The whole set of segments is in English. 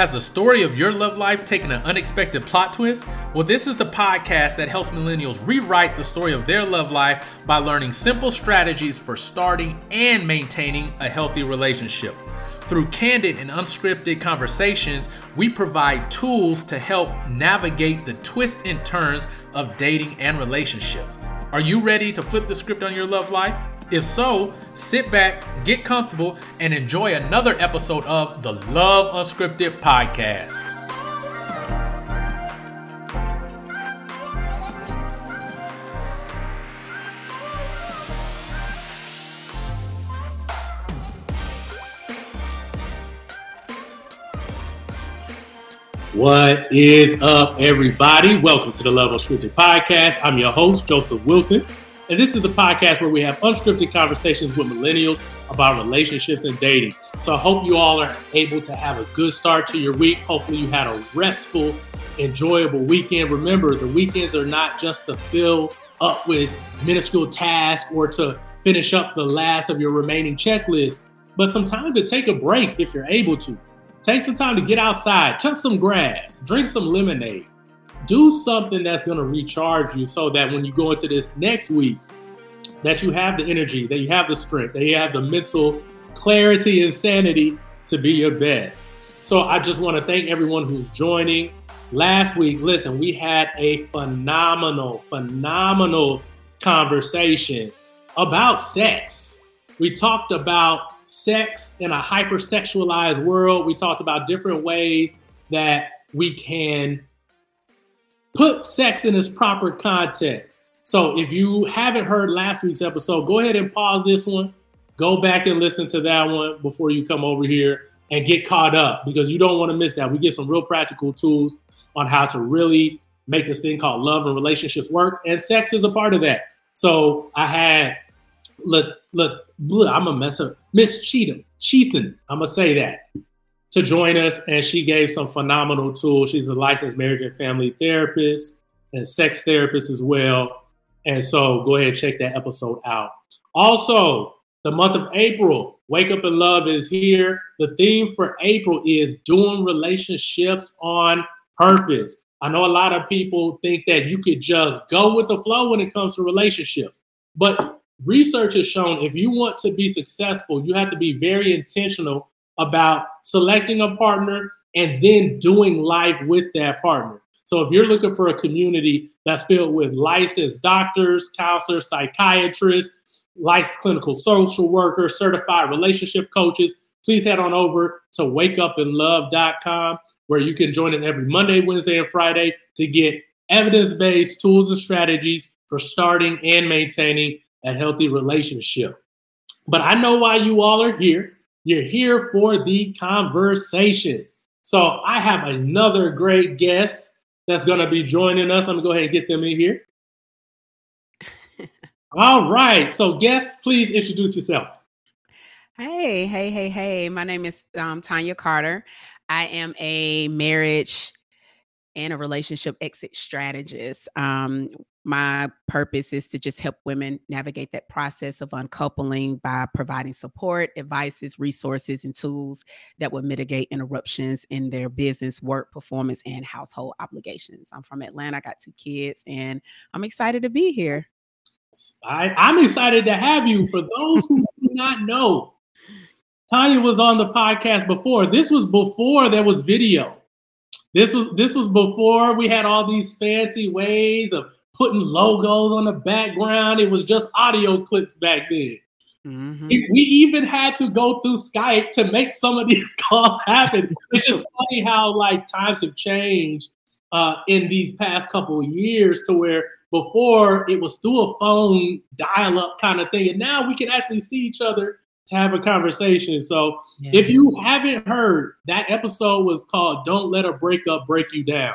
Has the story of your love life taken an unexpected plot twist? Well, this is the podcast that helps millennials rewrite the story of their love life by learning simple strategies for starting and maintaining a healthy relationship. Through candid and unscripted conversations, we provide tools to help navigate the twists and turns of dating and relationships. Are you ready to flip the script on your love life? If so, sit back, get comfortable, and enjoy another episode of the Love Unscripted podcast. What is up, everybody? Welcome to the Love Unscripted podcast. I'm your host, Joseph Wilson. And this is the podcast where we have unscripted conversations with millennials about relationships and dating. So I hope you all are able to have a good start to your week. Hopefully, you had a restful, enjoyable weekend. Remember, the weekends are not just to fill up with minuscule tasks or to finish up the last of your remaining checklist, but some time to take a break if you're able to. Take some time to get outside, touch some grass, drink some lemonade, do something that's going to recharge you so that when you go into this next week that you have the energy that you have the strength that you have the mental clarity and sanity to be your best. So i just want to thank everyone who's joining. Last week listen we had a phenomenal phenomenal conversation about sex. We talked about sex in a hypersexualized world. We talked about different ways that we can put sex in its proper context. So if you haven't heard last week's episode, go ahead and pause this one, go back and listen to that one before you come over here and get caught up because you don't want to miss that. We get some real practical tools on how to really make this thing called love and relationships work, and sex is a part of that. So I had look look I'm a mess up Miss Cheatham Cheatham I'm gonna say that to join us, and she gave some phenomenal tools. She's a licensed marriage and family therapist and sex therapist as well. And so go ahead and check that episode out. Also, the month of April, Wake Up An Love is here. The theme for April is doing relationships on purpose. I know a lot of people think that you could just go with the flow when it comes to relationships, but research has shown if you want to be successful, you have to be very intentional about selecting a partner and then doing life with that partner. So if you're looking for a community that's filled with licensed doctors, counselors, psychiatrists, licensed clinical social workers, certified relationship coaches, please head on over to wakeupanlove.com where you can join us every Monday, Wednesday, and Friday to get evidence-based tools and strategies for starting and maintaining a healthy relationship. But I know why you all are here. You're here for the conversations. So I have another great guest that's going to be joining us. I'm going to go ahead and get them in here. All right. So, guests, please introduce yourself. Hey, hey, hey, hey. My name is um, Tonya Carter. I am a marriage and a relationship exit strategist. Um, my purpose is to just help women navigate that process of uncoupling by providing support, advices, resources, and tools that will mitigate interruptions in their business, work, performance, and household obligations. I'm from Atlanta, I got two kids, and I'm excited to be here. I, I'm excited to have you. For those who do not know, Tonya was on the podcast before. This was before there was video. This was this was before we had all these fancy ways of putting logos on the background. It was just audio clips back then. Mm-hmm. We even had to go through Skype to make some of these calls happen. it's just funny how like times have changed uh, in these past couple of years to where before it was through a phone dial-up kind of thing, and now we can actually see each other to have a conversation. So yeah. if you haven't heard, that episode was called "Don't Let a Breakup Break You Down,"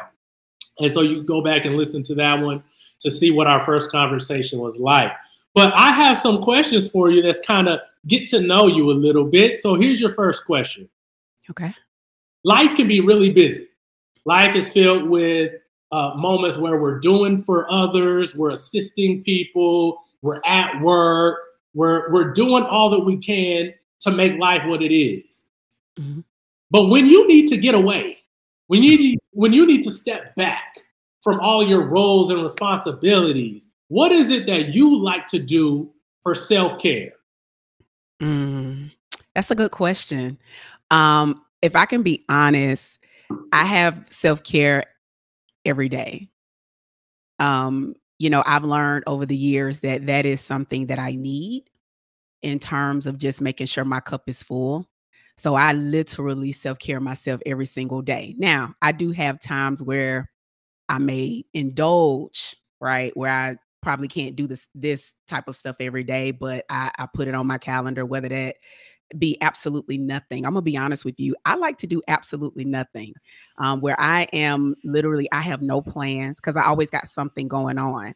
and so you can go back and listen to that one to see what our first conversation was like. But I have some questions for you that's kind of get to know you a little bit. So here's your first question. Okay. Life can be really busy. Life is filled with uh, moments where we're doing for others, we're assisting people, we're at work, we're we're doing all that we can to make life what it is. Mm-hmm. But when you need to get away, when you when you need to step back from all your roles and responsibilities, what is it that you like to do for self care? Mm, that's a good question. Um, if I can be honest, I have self care every day. Um, you know, I've learned over the years that that is something that I need in terms of just making sure my cup is full. So I literally self care myself every single day. Now, I do have times where I may indulge, right? Where I probably can't do this this type of stuff every day, but I, I put it on my calendar, whether that be absolutely nothing. I'm gonna be honest with you. I like to do absolutely nothing. Um, where I am literally, I have no plans because I always got something going on.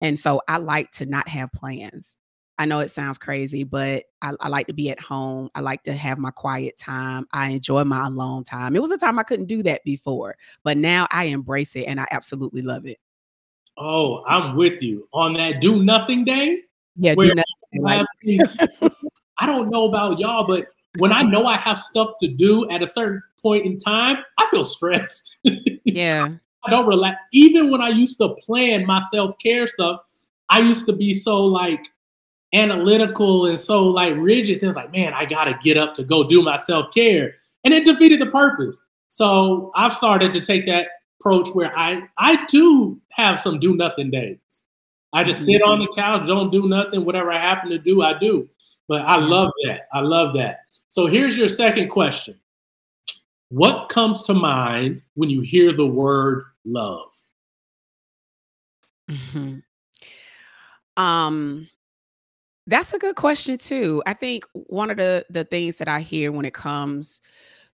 And so I like to not have plans. I know it sounds crazy, but I, I, like to be at home. I like to have my quiet time. I enjoy my alone time. It was a time I couldn't do that before, but now I embrace it and I absolutely love it. Oh, I'm with you on that do nothing day. Yeah, do nothing. Like- I don't know about y'all, but when I know I have stuff to do at a certain point in time, I feel stressed. yeah. I don't relax. Even when I used to plan my self care stuff, I used to be so like analytical and so like rigid. It's like, man, I gotta get up to go do my self care, and it defeated the purpose. So I've started to take that approach where I I too have some do nothing days. I just sit on the couch, don't do nothing. Whatever I happen to do, I do. But I love that. I love that. So here's your second question. What comes to mind when you hear the word love? Mm-hmm. Um that's a good question too. I think one of the the things that I hear when it comes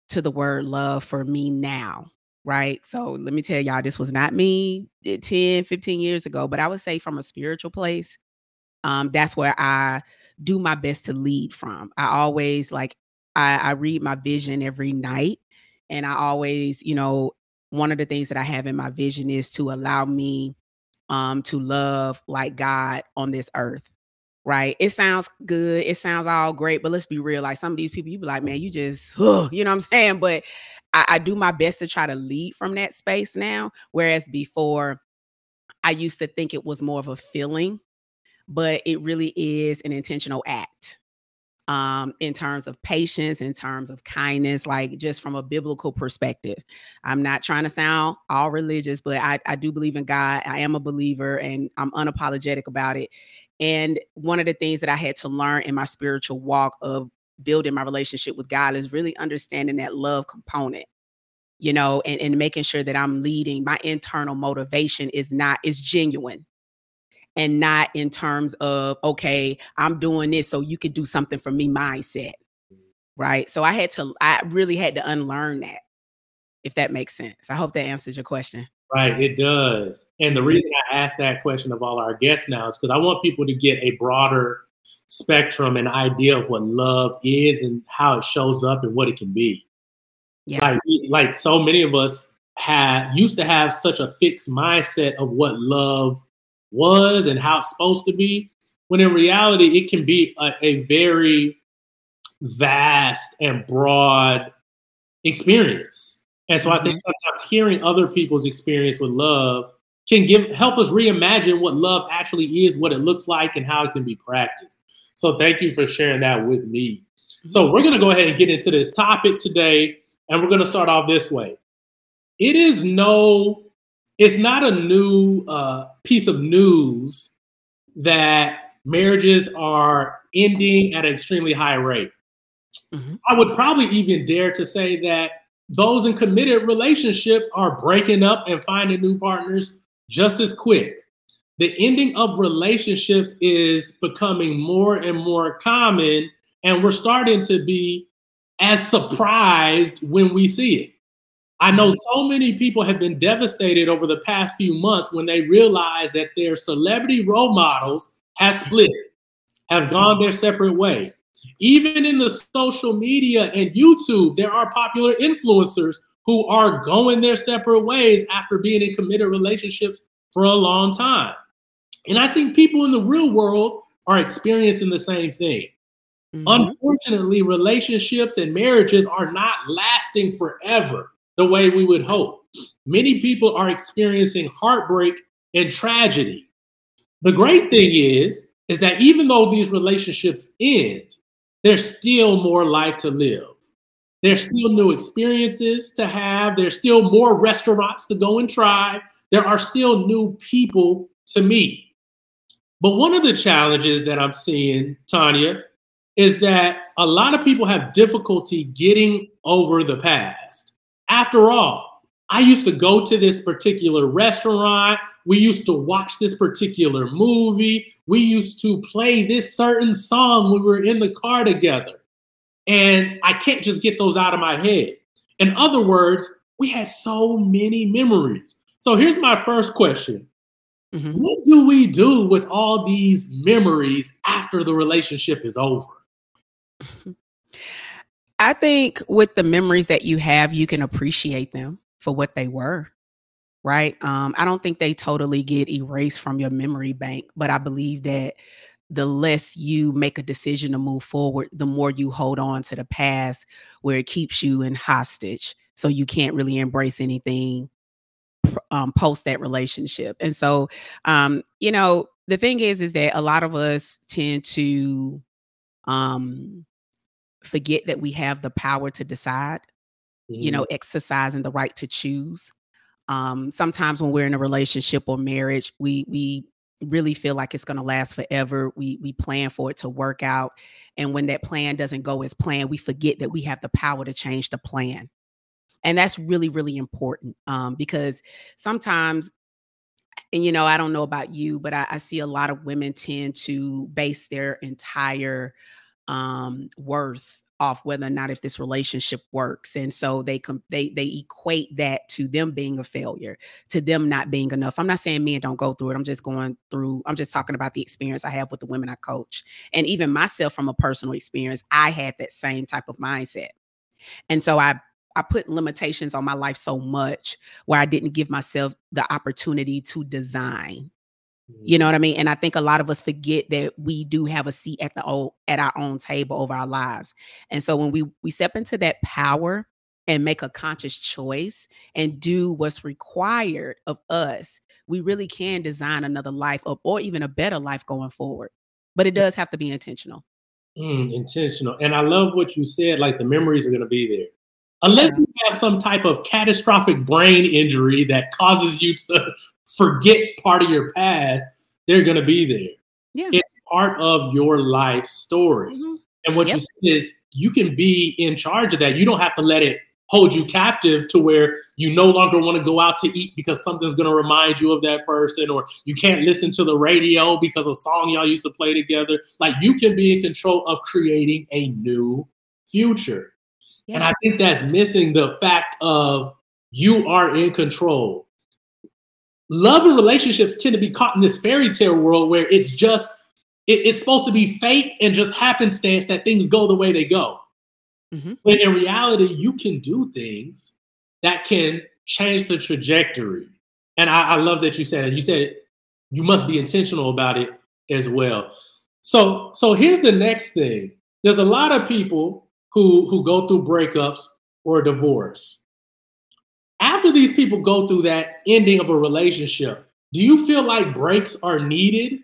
to the word love for me now, right? So let me tell y'all this was not me eh, 10, 15 years ago, but I would say from a spiritual place, um that's where I do my best to lead from. I always like I, I read my vision every night and I always, you know, one of the things that I have in my vision is to allow me um to love like God on this earth right? It sounds good. It sounds all great, but let's be real. Like some of these people, you be like, man, you just, ugh, you know what I'm saying? But I, I do my best to try to lead from that space now. Whereas before, I used to think it was more of a feeling, but it really is an intentional act. Um, in terms of patience, in terms of kindness, like just from a biblical perspective. I'm not trying to sound all religious, but I, I do believe in God. I am a believer and I'm unapologetic about it. And one of the things that I had to learn in my spiritual walk of building my relationship with God is really understanding that love component, you know, and, and making sure that I'm leading my internal motivation is not is genuine and not in terms of, okay, I'm doing this so you can do something for me mindset. Right. So I had to, I really had to unlearn that, if that makes sense. I hope that answers your question. Right, it does. And the reason I ask that question of all our guests now is because I want people to get a broader spectrum and idea of what love is and how it shows up and what it can be. Yeah. Like, like so many of us had used to have such a fixed mindset of what love was and how it's supposed to be, when in reality it can be a, a very vast and broad experience and so. I think mm-hmm. sometimes hearing other people's experience with love can give help us reimagine what love actually is, what it looks like, and how it can be practiced. So thank you for sharing that with me. So mm-hmm. we're going to go ahead and get into this topic today, and we're going to start off this way. It is no, it's not a new uh, piece of news that marriages are ending at an extremely high rate. Mm-hmm. I would probably even dare to say that those in committed relationships are breaking up and finding new partners just as quick. The ending of relationships is becoming more and more common, and we're starting to be as surprised when we see it. I know so many people have been devastated over the past few months when they realize that their celebrity role models have split, have gone their separate way. Even in the social media and YouTube, there are popular influencers who are going their separate ways after being in committed relationships for a long time. And I think people in the real world are experiencing the same thing. Mm-hmm. Unfortunately, relationships and marriages are not lasting forever the way we would hope. Many people are experiencing heartbreak and tragedy. The great thing is, is that even though these relationships end, there's still more life to live. There's still new experiences to have. There's still more restaurants to go and try. There are still new people to meet. But one of the challenges that I'm seeing, Tonya, is that a lot of people have difficulty getting over the past. After all, I used to go to this particular restaurant. We used to watch this particular movie. We used to play this certain song when we were in the car together. And I can't just get those out of my head. In other words, we had so many memories. So here's my first question mm-hmm. What do we do with all these memories after the relationship is over? I think with the memories that you have, you can appreciate them for what they were. Right. Um, I don't think they totally get erased from your memory bank, but I believe that the less you make a decision to move forward, the more you hold on to the past where it keeps you in hostage. So you can't really embrace anything um, post that relationship. And so, um, you know, the thing is, is that a lot of us tend to um, forget that we have the power to decide, mm-hmm. you know, mm-hmm. exercising the right to choose. Um, sometimes when we're in a relationship or marriage, we we really feel like it's going to last forever. We we plan for it to work out, and when that plan doesn't go as planned, we forget that we have the power to change the plan, and that's really really important um, because sometimes. And you know, I don't know about you, but I, I see a lot of women tend to base their entire um, worth off whether or not if this relationship works and so they they they equate that to them being a failure to them not being enough. I'm not saying men don't go through it i'm just going through i'm just talking about the experience i have with the women i coach and even myself from a personal experience i had that same type of mindset. And so i I put limitations on my life so much where I didn't give myself the opportunity to design you know what I mean? And I think a lot of us forget that we do have a seat at the old, at our own table over our lives. And so when we we step into that power and make a conscious choice and do what's required of us, we really can design another life or, or even a better life going forward. But it does have to be intentional. Mm, intentional. And I love what you said, like the memories are going to be there. Unless you have some type of catastrophic brain injury that causes you to forget part of your past, they're going to be there. Yeah. It's part of your life story. Mm-hmm. And what yep. you see is you can be in charge of that. You don't have to let it hold you captive to where you no longer want to go out to eat because something's going to remind you of that person or you can't listen to the radio because a song y'all used to play together. Like you can be in control of creating a new future. Yeah. And I think that's missing the fact of you are in control love and relationships tend to be caught in this fairy tale world where it's just it, it's supposed to be fate and just happenstance that things go the way they go. Mm-hmm. When in reality, you can do things that can change the trajectory. And I, I love that you said it. You said you must be intentional about it as well. So, so here's the next thing. There's a lot of people who who go through breakups or divorce after these people go through that ending of a relationship, do you feel like breaks are needed?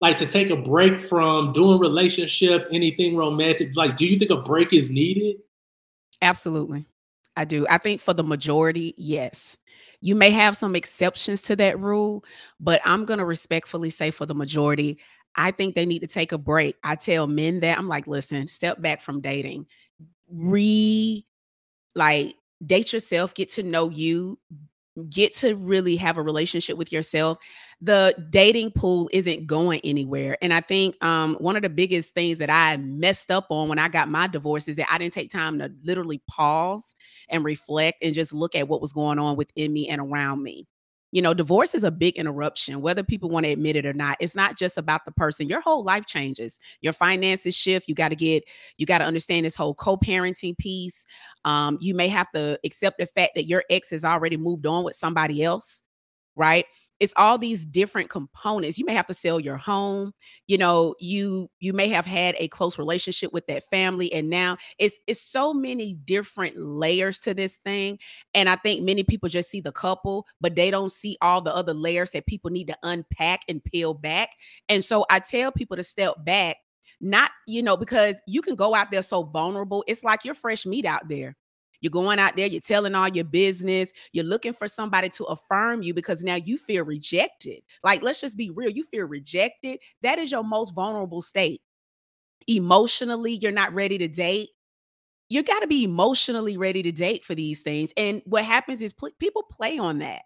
Like to take a break from doing relationships, anything romantic? Like, do you think a break is needed? Absolutely. I do. I think for the majority, yes. You may have some exceptions to that rule, but I'm going to respectfully say for the majority, I think they need to take a break. I tell men that I'm like, listen, step back from dating. Re like date yourself, get to know you, get to really have a relationship with yourself the dating pool isn't going anywhere and i think um, one of the biggest things that i messed up on when i got my divorce is that i didn't take time to literally pause and reflect and just look at what was going on within me and around me you know, divorce is a big interruption, whether people want to admit it or not. It's not just about the person. Your whole life changes. Your finances shift. You got to get, you got to understand this whole co-parenting piece. Um, you may have to accept the fact that your ex has already moved on with somebody else, right? It's all these different components. You may have to sell your home you know you you may have had a close relationship with that family and now it's it's so many different layers to this thing and i think many people just see the couple but they don't see all the other layers that people need to unpack and peel back and so i tell people to step back not you know because you can go out there so vulnerable it's like you're fresh meat out there you're going out there, you're telling all your business, you're looking for somebody to affirm you because now you feel rejected. Like, let's just be real, you feel rejected. That is your most vulnerable state. Emotionally, you're not ready to date. You got to be emotionally ready to date for these things. And what happens is pl- people play on that.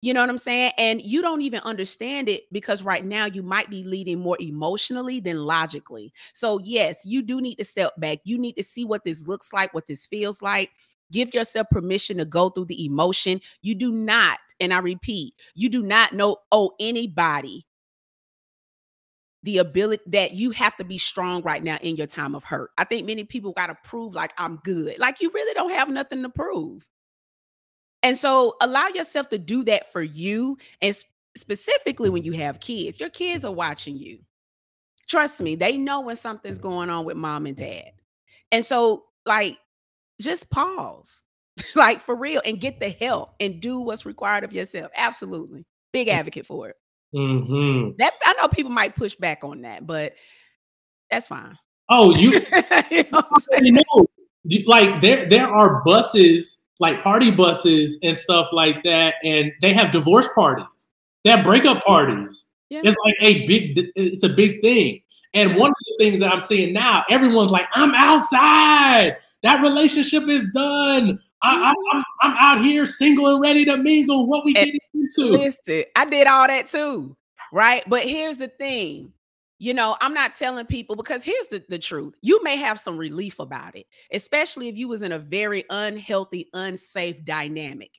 You know what I'm saying? And you don't even understand it because right now you might be leading more emotionally than logically. So, yes, you do need to step back. You need to see what this looks like, what this feels like. Give yourself permission to go through the emotion. You do not, and I repeat, you do not know owe anybody the ability that you have to be strong right now in your time of hurt. I think many people got to prove like I'm good. Like you really don't have nothing to prove. And so allow yourself to do that for you and specifically when you have kids. Your kids are watching you. Trust me, they know when something's going on with mom and dad. And so like just pause. like for real and get the help and do what's required of yourself. Absolutely. Big mm. advocate for it. Mm-hmm. That I know people might push back on that, but that's fine. Oh, you, you you know like there there are buses like party buses and stuff like that, and they have divorce parties. They have breakup parties. Yeah. It's like a big, it's a big thing. And one of the things that I'm seeing now, everyone's like, I'm outside. That relationship is done. I, am mm-hmm. I'm out here single and ready to mingle. What we getting into? Listen, I did all that too, right? But here's the thing: you know, I'm not telling people because here's the, the truth. You may have some relief about it, especially if you was in a very unhealthy, unsafe dynamic.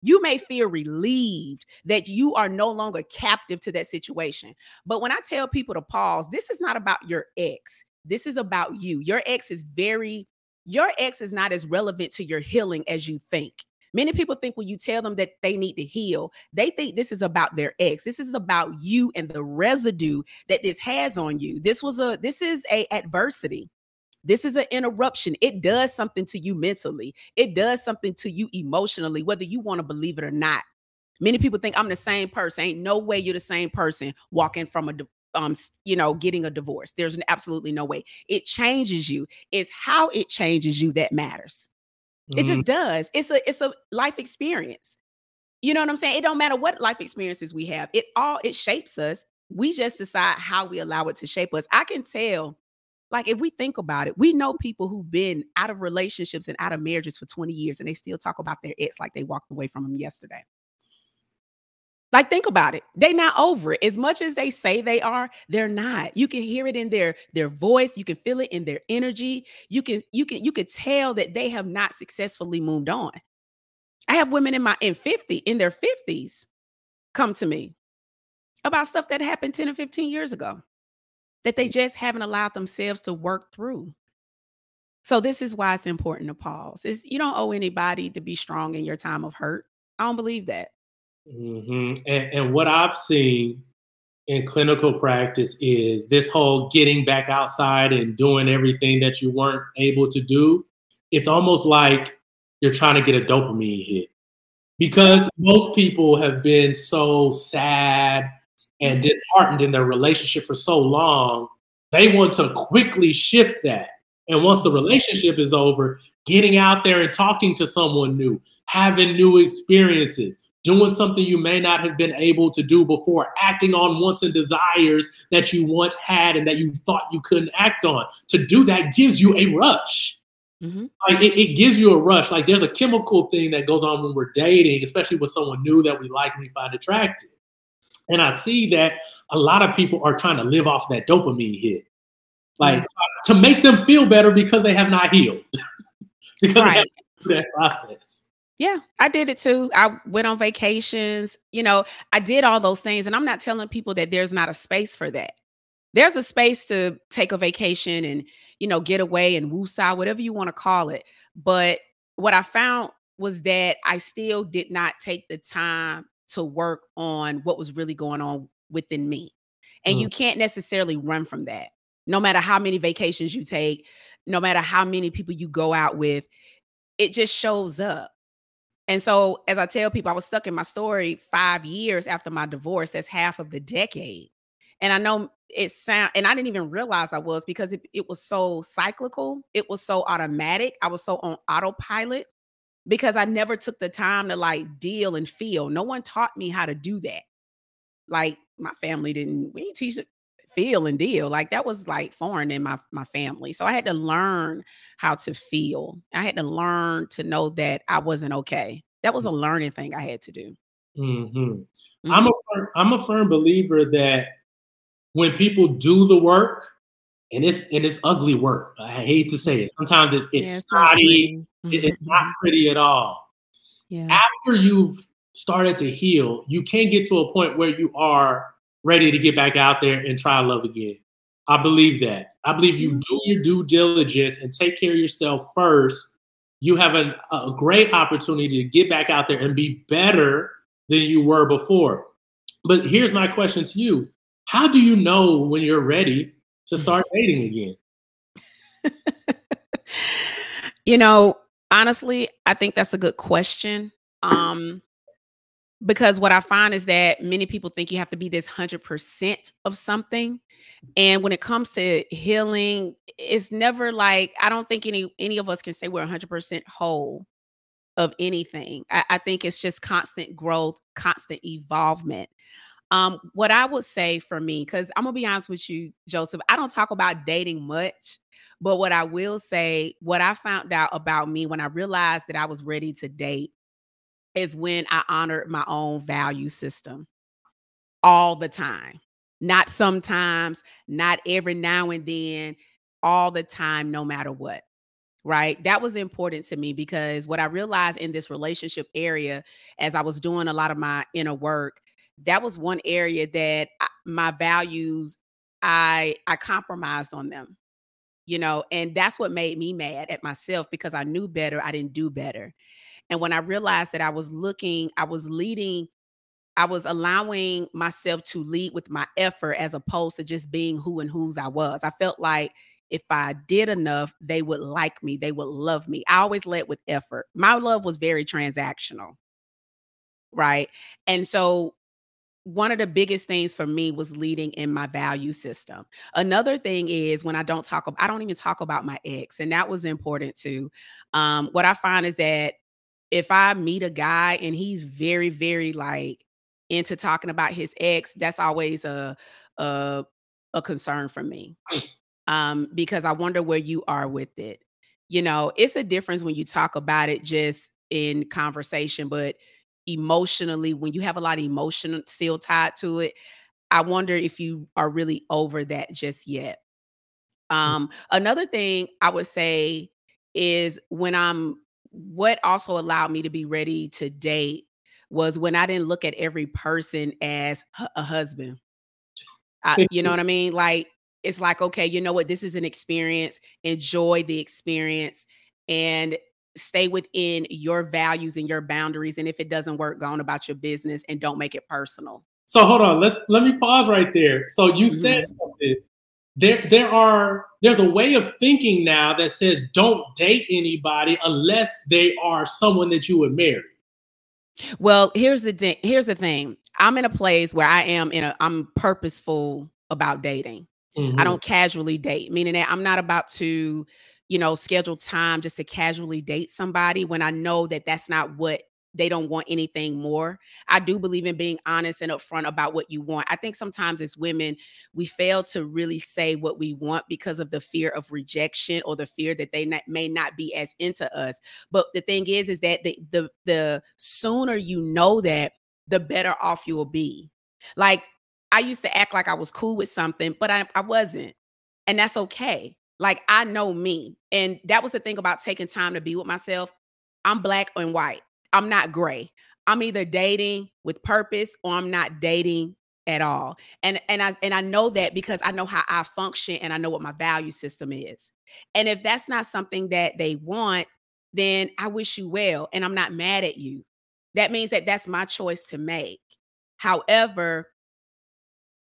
You may feel relieved that you are no longer captive to that situation. But when I tell people to pause, this is not about your ex. This is about you. Your ex is very, your ex is not as relevant to your healing as you think. Many people think when you tell them that they need to heal, they think this is about their ex. This is about you and the residue that this has on you. This was a this is a adversity. This is an interruption. It does something to you mentally. It does something to you emotionally, whether you want to believe it or not. Many people think I'm the same person. Ain't no way you're the same person walking from a um you know getting a divorce. There's absolutely no way. It changes you. It's how it changes you that matters. It mm-hmm. just does. It's a it's a life experience. You know what I'm saying? It don't matter what life experiences we have. It all it shapes us. We just decide how we allow it to shape us. I can tell like if we think about it, we know people who've been out of relationships and out of marriages for 20 years and they still talk about their ex like they walked away from them yesterday. Like, think about it. They're not over it. As much as they say they are, they're not. You can hear it in their their voice. You can feel it in their energy. You can you can you could tell that they have not successfully moved on. I have women in my in 50 in their 50s come to me about stuff that happened 10 or 15 years ago that they just haven't allowed themselves to work through. So this is why it's important to pause. Is you don't owe anybody to be strong in your time of hurt. I don't believe that. Mm-hmm. And, and what I've seen in clinical practice is this whole getting back outside and doing everything that you weren't able to do. It's almost like you're trying to get a dopamine hit because most people have been so sad and disheartened in their relationship for so long. They want to quickly shift that. And once the relationship is over, getting out there and talking to someone new, having new experiences, doing something you may not have been able to do before, acting on wants and desires that you once had and that you thought you couldn't act on. To do that gives you a rush. Mm-hmm. Like it, it, gives you a rush. Like there's a chemical thing that goes on when we're dating, especially with someone new that we like and we find attractive. And I see that a lot of people are trying to live off that dopamine hit, like mm-hmm. to make them feel better because they have not healed, because right. that process. Yeah, I did it too. I went on vacations. You know, I did all those things. And I'm not telling people that there's not a space for that. There's a space to take a vacation and, you know, get away and woosah, whatever you want to call it. But what I found was that I still did not take the time to work on what was really going on within me. And mm. you can't necessarily run from that. No matter how many vacations you take, no matter how many people you go out with, it just shows up. And so, as I tell people, I was stuck in my story five years after my divorce. That's half of the decade. And I know it sound, and I didn't even realize I was because it, it was so cyclical. It was so automatic. I was so on autopilot because I never took the time to like deal and feel. No one taught me how to do that. Like my family didn't, we didn't teach it feel and deal. Like that was like foreign in my my family. So I had to learn how to feel. I had to learn to know that I wasn't okay. That was a learning thing I had to do. Mm-hmm. Mm-hmm. I'm a firm, I'm a firm believer that when people do the work, and it's and it's ugly work. I hate to say it. Sometimes it's it's yeah, snotty. It's not mm-hmm. pretty at all. Yeah. After you've started to heal, you can get to a point where you are ready to get back out there and try love again. I believe that. I believe you do your due diligence and take care of yourself first. You have a, a great opportunity to get back out there and be better than you were before. But here's my question to you How do you know when you're ready to start dating again? you know, honestly, I think that's a good question. Um, because what I find is that many people think you have to be this 100% of something. And when it comes to healing, it's never like I don't think any any of us can say we're 100% whole of anything. I, I think it's just constant growth, constant evolvement. Um, what I would say for me, because I'm gonna be honest with you, Joseph, I don't talk about dating much, but what I will say, what I found out about me when I realized that I was ready to date is when I honored my own value system all the time. Not sometimes, not every now and then, all the time, no matter what. Right. That was important to me because what I realized in this relationship area, as I was doing a lot of my inner work, that was one area that I, my values, I I compromised on them you know and that's what made me mad at myself because i knew better i didn't do better and when I realized that I was looking, I was leading, I was allowing myself to lead with my effort as opposed to just being who and whose I was. I felt like if I did enough, they would like me, they would love me. I always led with effort. My love was very transactional. Right. And so one of the biggest things for me was leading in my value system. Another thing is when I don't talk I don't even talk about my ex, and that was important too. Um, what I find is that if I meet a guy and he's very, very like into talking about his ex, that's always a a, a concern for me. Um, because I wonder where you are with it. You know, it's a difference when you talk about it just in conversation, but emotionally, when you have a lot of emotion still tied to it, I wonder if you are really over that just yet. Mm. Um, another thing I would say is when I'm what also allowed me to be ready to date was when I didn't look at every person as a husband. I, you know what I mean? Like it's like, okay, you know what? This is an experience. Enjoy the experience and stay within your values and your boundaries. And if it doesn't work, go on about your business and don't make it personal. So hold on, let's let me pause right there. So you mm-hmm. said something there there are there's a way of thinking now that says don't date anybody unless they are someone that you would marry. Well, here's the di- here's the thing. I'm in a place where I am in a I'm purposeful about dating. Mm-hmm. I don't casually date, meaning that I'm not about to, you know, schedule time just to casually date somebody when I know that that's not what they don't want anything more. I do believe in being honest and upfront about what you want. I think sometimes as women, we fail to really say what we want because of the fear of rejection or the fear that they not, may not be as into us. But the thing is, is that the the the sooner you know that, the better off you will be. Like I used to act like I was cool with something, but I, I wasn't. And that's okay. Like I know me. And that was the thing about taking time to be with myself. I'm black and white. I'm not gray. I'm either dating with purpose or I'm not dating at all. And and I and I know that because I know how I function and I know what my value system is. And if that's not something that they want, then I wish you well and I'm not mad at you. that means that that's my choice to make. However,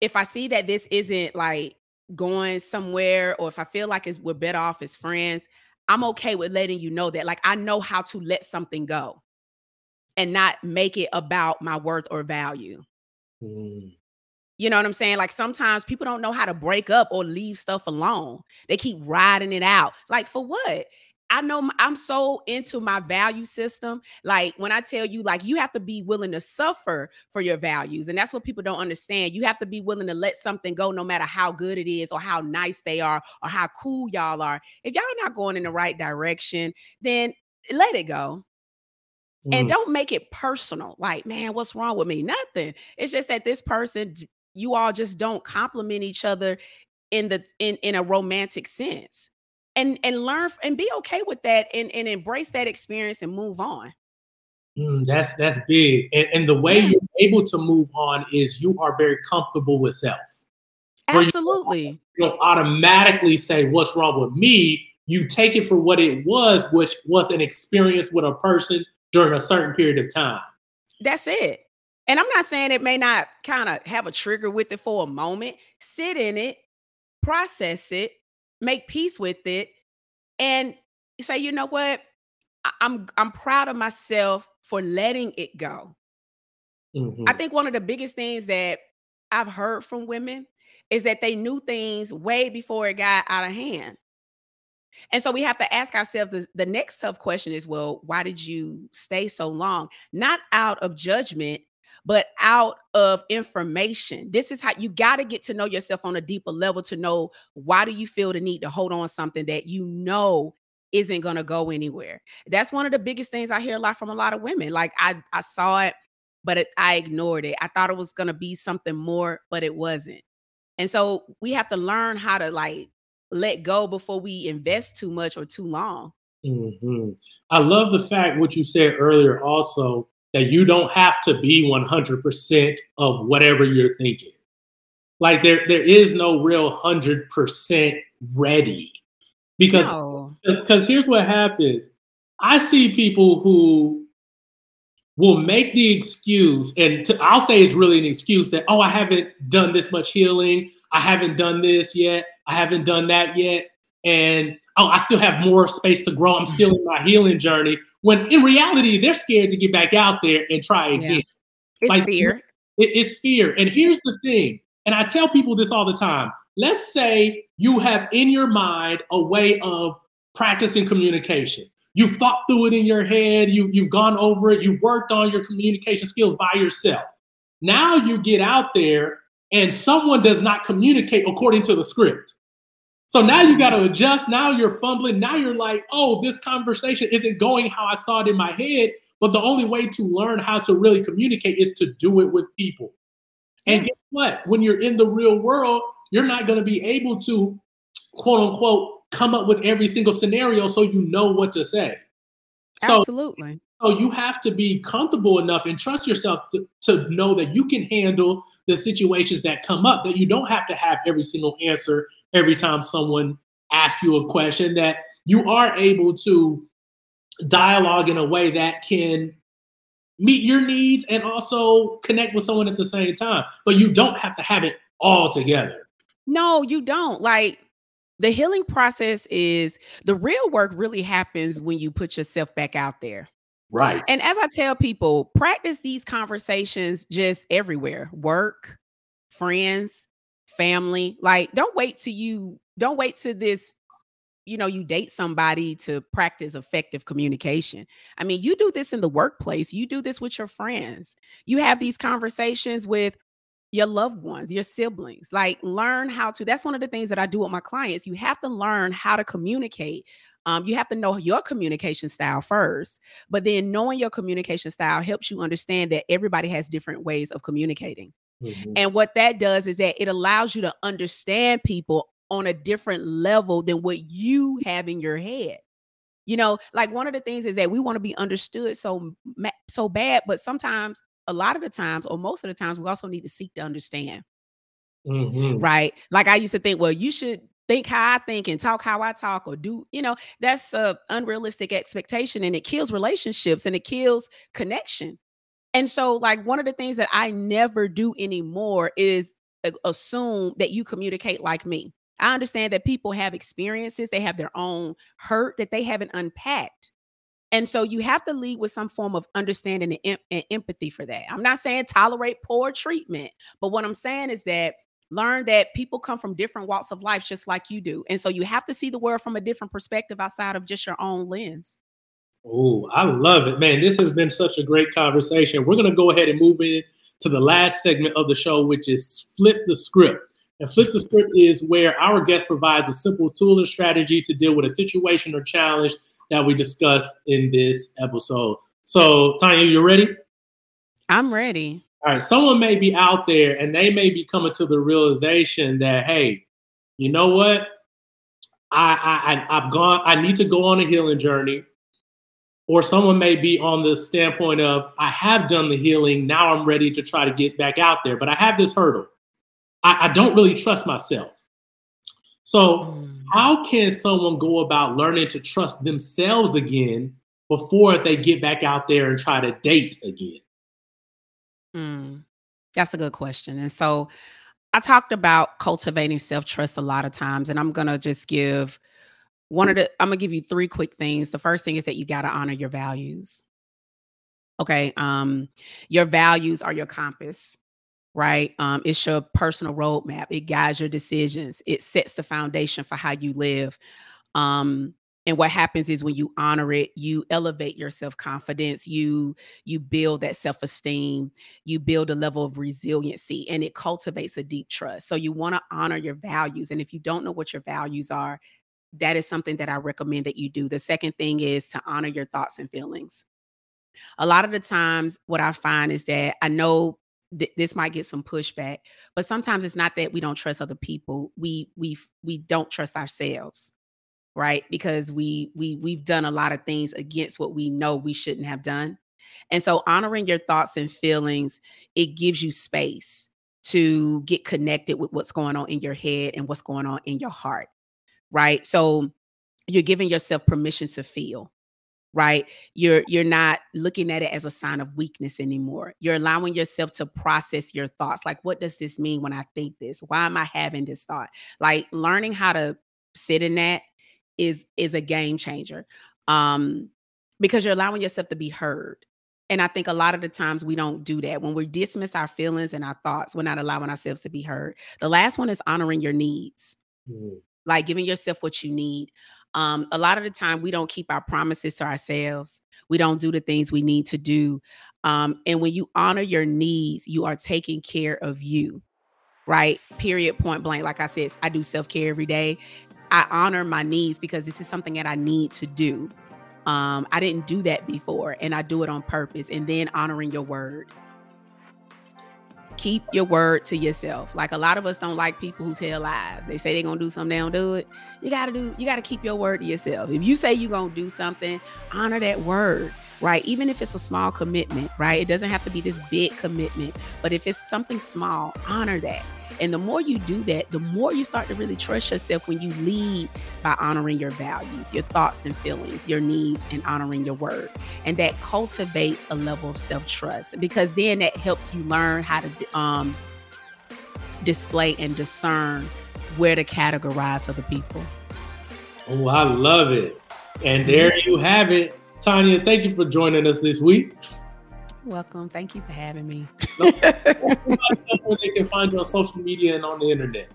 if I see that this isn't like going somewhere, or if I feel like it's, we're better off as friends, I'm okay with letting you know that. Like, I know how to let something go and not make it about my worth or value. Mm. You know what I'm saying? Like sometimes people don't know how to break up or leave stuff alone. They keep riding it out. Like for what? I know I'm so into my value system. Like when I tell you, like, you have to be willing to suffer for your values. And that's what people don't understand. You have to be willing to let something go, no matter how good it is, or how nice they are, or how cool y'all are. If y'all not going in the right direction, then let it go. Mm. And don't make it personal. Like, man, what's wrong with me? Nothing. It's just that this person, you all just don't compliment each other in the in in a romantic sense and and learn and be okay with that and, and embrace that experience and move on mm, that's that's big and, and the way yeah. you're able to move on is you are very comfortable with self absolutely you don't, you don't automatically say what's wrong with me you take it for what it was which was an experience with a person during a certain period of time that's it and i'm not saying it may not kind of have a trigger with it for a moment sit in it process it make peace with it, and say, you know what? I'm I'm proud of myself for letting it go. Mm-hmm. I think one of the biggest things that I've heard from women is that they knew things way before it got out of hand. And so we have to ask ourselves the, the next tough question is well, why did you stay so long? Not out of judgment, but out of information. This is how you got to get to know yourself on a deeper level to know why do you feel the need to hold on something that you know isn't going to go anywhere. That's one of the biggest things I hear a lot from a lot of women. Like I I saw it but it, I ignored it. I thought it was going to be something more, but it wasn't. And so we have to learn how to like let go before we invest too much or too long. Mm-hmm. I love the fact what you said earlier also that you don't have to be 100% of whatever you're thinking. Like there, there is no real 100% ready because because here's what happens. I see people who will make the excuse, and to, I'll say it's really an excuse that, oh, I haven't done this much healing. I haven't done this yet. I haven't done that yet and oh, I still have more space to grow. I'm still in my healing journey. When in reality, they're scared to get back out there and try again. Yeah. It's like, fear. It, it's fear. And here's the thing, and I tell people this all the time. Let's say you have in your mind a way of practicing communication. You've thought through it in your head, you, you've gone over it, you've worked on your communication skills by yourself. Now you get out there and someone does not communicate according to the script. So now you got to adjust. Now you're fumbling. Now you're like, oh, this conversation isn't going how I saw it in my head. But the only way to learn how to really communicate is to do it with people. And guess what? When you're in the real world, you're not going to be able to, quote unquote, come up with every single scenario so you know what to say. So, Absolutely. So you have to be comfortable enough and trust yourself to, to know that you can handle the situations that come up, that you don't have to have every single answer every time someone asks you a question, that you are able to dialogue in a way that can meet your needs and also connect with someone at the same time. But you don't have to have it all together. No, you don't. Like the healing process is the real work really happens when you put yourself back out there. Right. And as I tell people, practice these conversations just everywhere work, friends, family. Like, don't wait till you don't wait till this, you know, you date somebody to practice effective communication. I mean, you do this in the workplace, you do this with your friends. You have these conversations with your loved ones, your siblings. Like, learn how to. That's one of the things that I do with my clients. You have to learn how to communicate. Um, you have to know your communication style first, but then knowing your communication style helps you understand that everybody has different ways of communicating. Mm-hmm. And what that does is that it allows you to understand people on a different level than what you have in your head. You know, like one of the things is that we want to be understood so so bad, but sometimes a lot of the times or most of the times we also need to seek to understand. Mm-hmm. Right? Like I used to think, well, you should think how I think and talk how I talk or do, you know, that's a unrealistic expectation and it kills relationships and it kills connection And so, like, one of the things that I never do anymore is assume that you communicate like me. I understand that people have experiences, they have their own hurt that they haven't unpacked. And so you have to lead with some form of understanding and, and, empathy for that. I'm not saying tolerate poor treatment, but what I'm saying is that learn that people come from different walks of life just like you do. And so you have to see the world from a different perspective outside of just your own lens. Oh, I love it, man. This has been such a great conversation. We're going to go ahead and move in to the last segment of the show, which is flip the script. And flip the script is where our guest provides a simple tool and strategy to deal with a situation or challenge that we discussed in this episode. So, Tonya, you ready? I'm ready. All right. Someone may be out there and they may be coming to the realization that, hey, you know what? I, I I've gone. I need to go on a healing journey or someone may be on the standpoint of i have done the healing now i'm ready to try to get back out there but i have this hurdle i, I don't really trust myself so mm. how can someone go about learning to trust themselves again before they get back out there and try to date again mm. that's a good question and so i talked about cultivating self-trust a lot of times and i'm going to just give one of the i'm gonna give you three quick things the first thing is that you got to honor your values okay um your values are your compass right? Um it's your personal roadmap. It guides your decisions. It sets the foundation for how you live. Um and what happens is when you honor it you elevate your self-confidence. You you build that self-esteem. You build a level of resiliency and it cultivates a deep trust. So you want to honor your values and if you don't know what your values are that is something that I recommend that you do. The second thing is to honor your thoughts and feelings. A lot of the times, what I find is that I know th- this might get some pushback, but sometimes it's not that we don't trust other people. We we we don't trust ourselves, right? Because we we we've done a lot of things against what we know we shouldn't have done. And so honoring your thoughts and feelings, it gives you space to get connected with what's going on in your head and what's going on in your heart right? So you're giving yourself permission to feel right? You're you're not looking at it as a sign of weakness anymore. You're allowing yourself to process your thoughts. Like what does this mean when i think this? Why am i having this thought? Like learning how to sit in that is is a game changer um because you're allowing yourself to be heard. And i think a lot of the times we don't do that. When we dismiss our feelings and our thoughts we're not allowing ourselves to be heard. The last one is honoring your needs. Mm-hmm like giving yourself what you need. Um, a lot of the time, we don't keep our promises to ourselves. We don't do the things we need to do. Um, and when you honor your needs, you are taking care of you, right? Period, point blank. Like I said, I do self care every day. I honor my needs because this is something that I need to do. Um, I didn't do that before, and I do it on purpose. And then honoring your word keep your word to yourself. Like a lot of us don't like people who tell lies. They say they're gonna do something, they don't do it. You gotta do, you gotta keep your word to yourself. If you say you're gonna do something, honor that word, right? Even if it's a small commitment, right? It doesn't have to be this big commitment, but if it's something small, honor that. And the more you do that, the more you start to really trust yourself when you lead by honoring your values, your thoughts and feelings, your needs, and honoring your word. And that cultivates a level of self trust because then that helps you learn how to um, display and discern where to categorize other people. Oh, I love it. And there you have it. Tonya, thank you for joining us this week. Welcome. Thank you for having me. they can find you on social media and on the internet.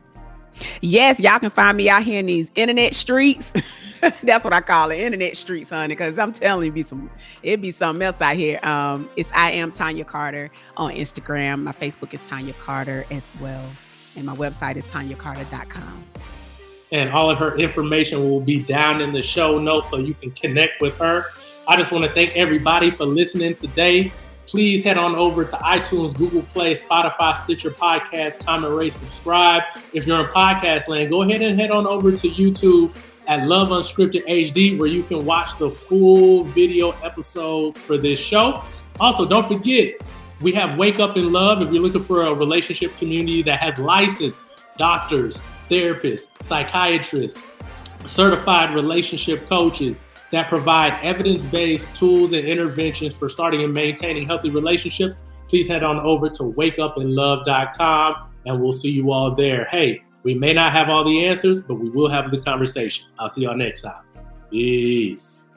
Yes, y'all can find me out here in these internet streets. That's what I call it, internet streets, honey. Because I'm telling you, be some it be something else out here. Um, it's I am Tonya Carter on Instagram. My Facebook is Tonya Carter as well, and my website is tonyacarter.com. And all of her information will be down in the show notes, so you can connect with her. I just want to thank everybody for listening today please head on over to iTunes, Google Play, Spotify, Stitcher Podcast, comment, rate, subscribe. If you're in podcast land, go ahead and head on over to YouTube at Love Unscripted HD, where you can watch the full video episode for this show. Also, don't forget, we have Wake Up An Love. If you're looking for a relationship community that has licensed doctors, therapists, psychiatrists, certified relationship coaches, that provide evidence based tools and interventions for starting and maintaining healthy relationships, please head on over to wakeupanlove.com and we'll see you all there. Hey, we may not have all the answers, but we will have the conversation. I'll see y'all next time. Peace.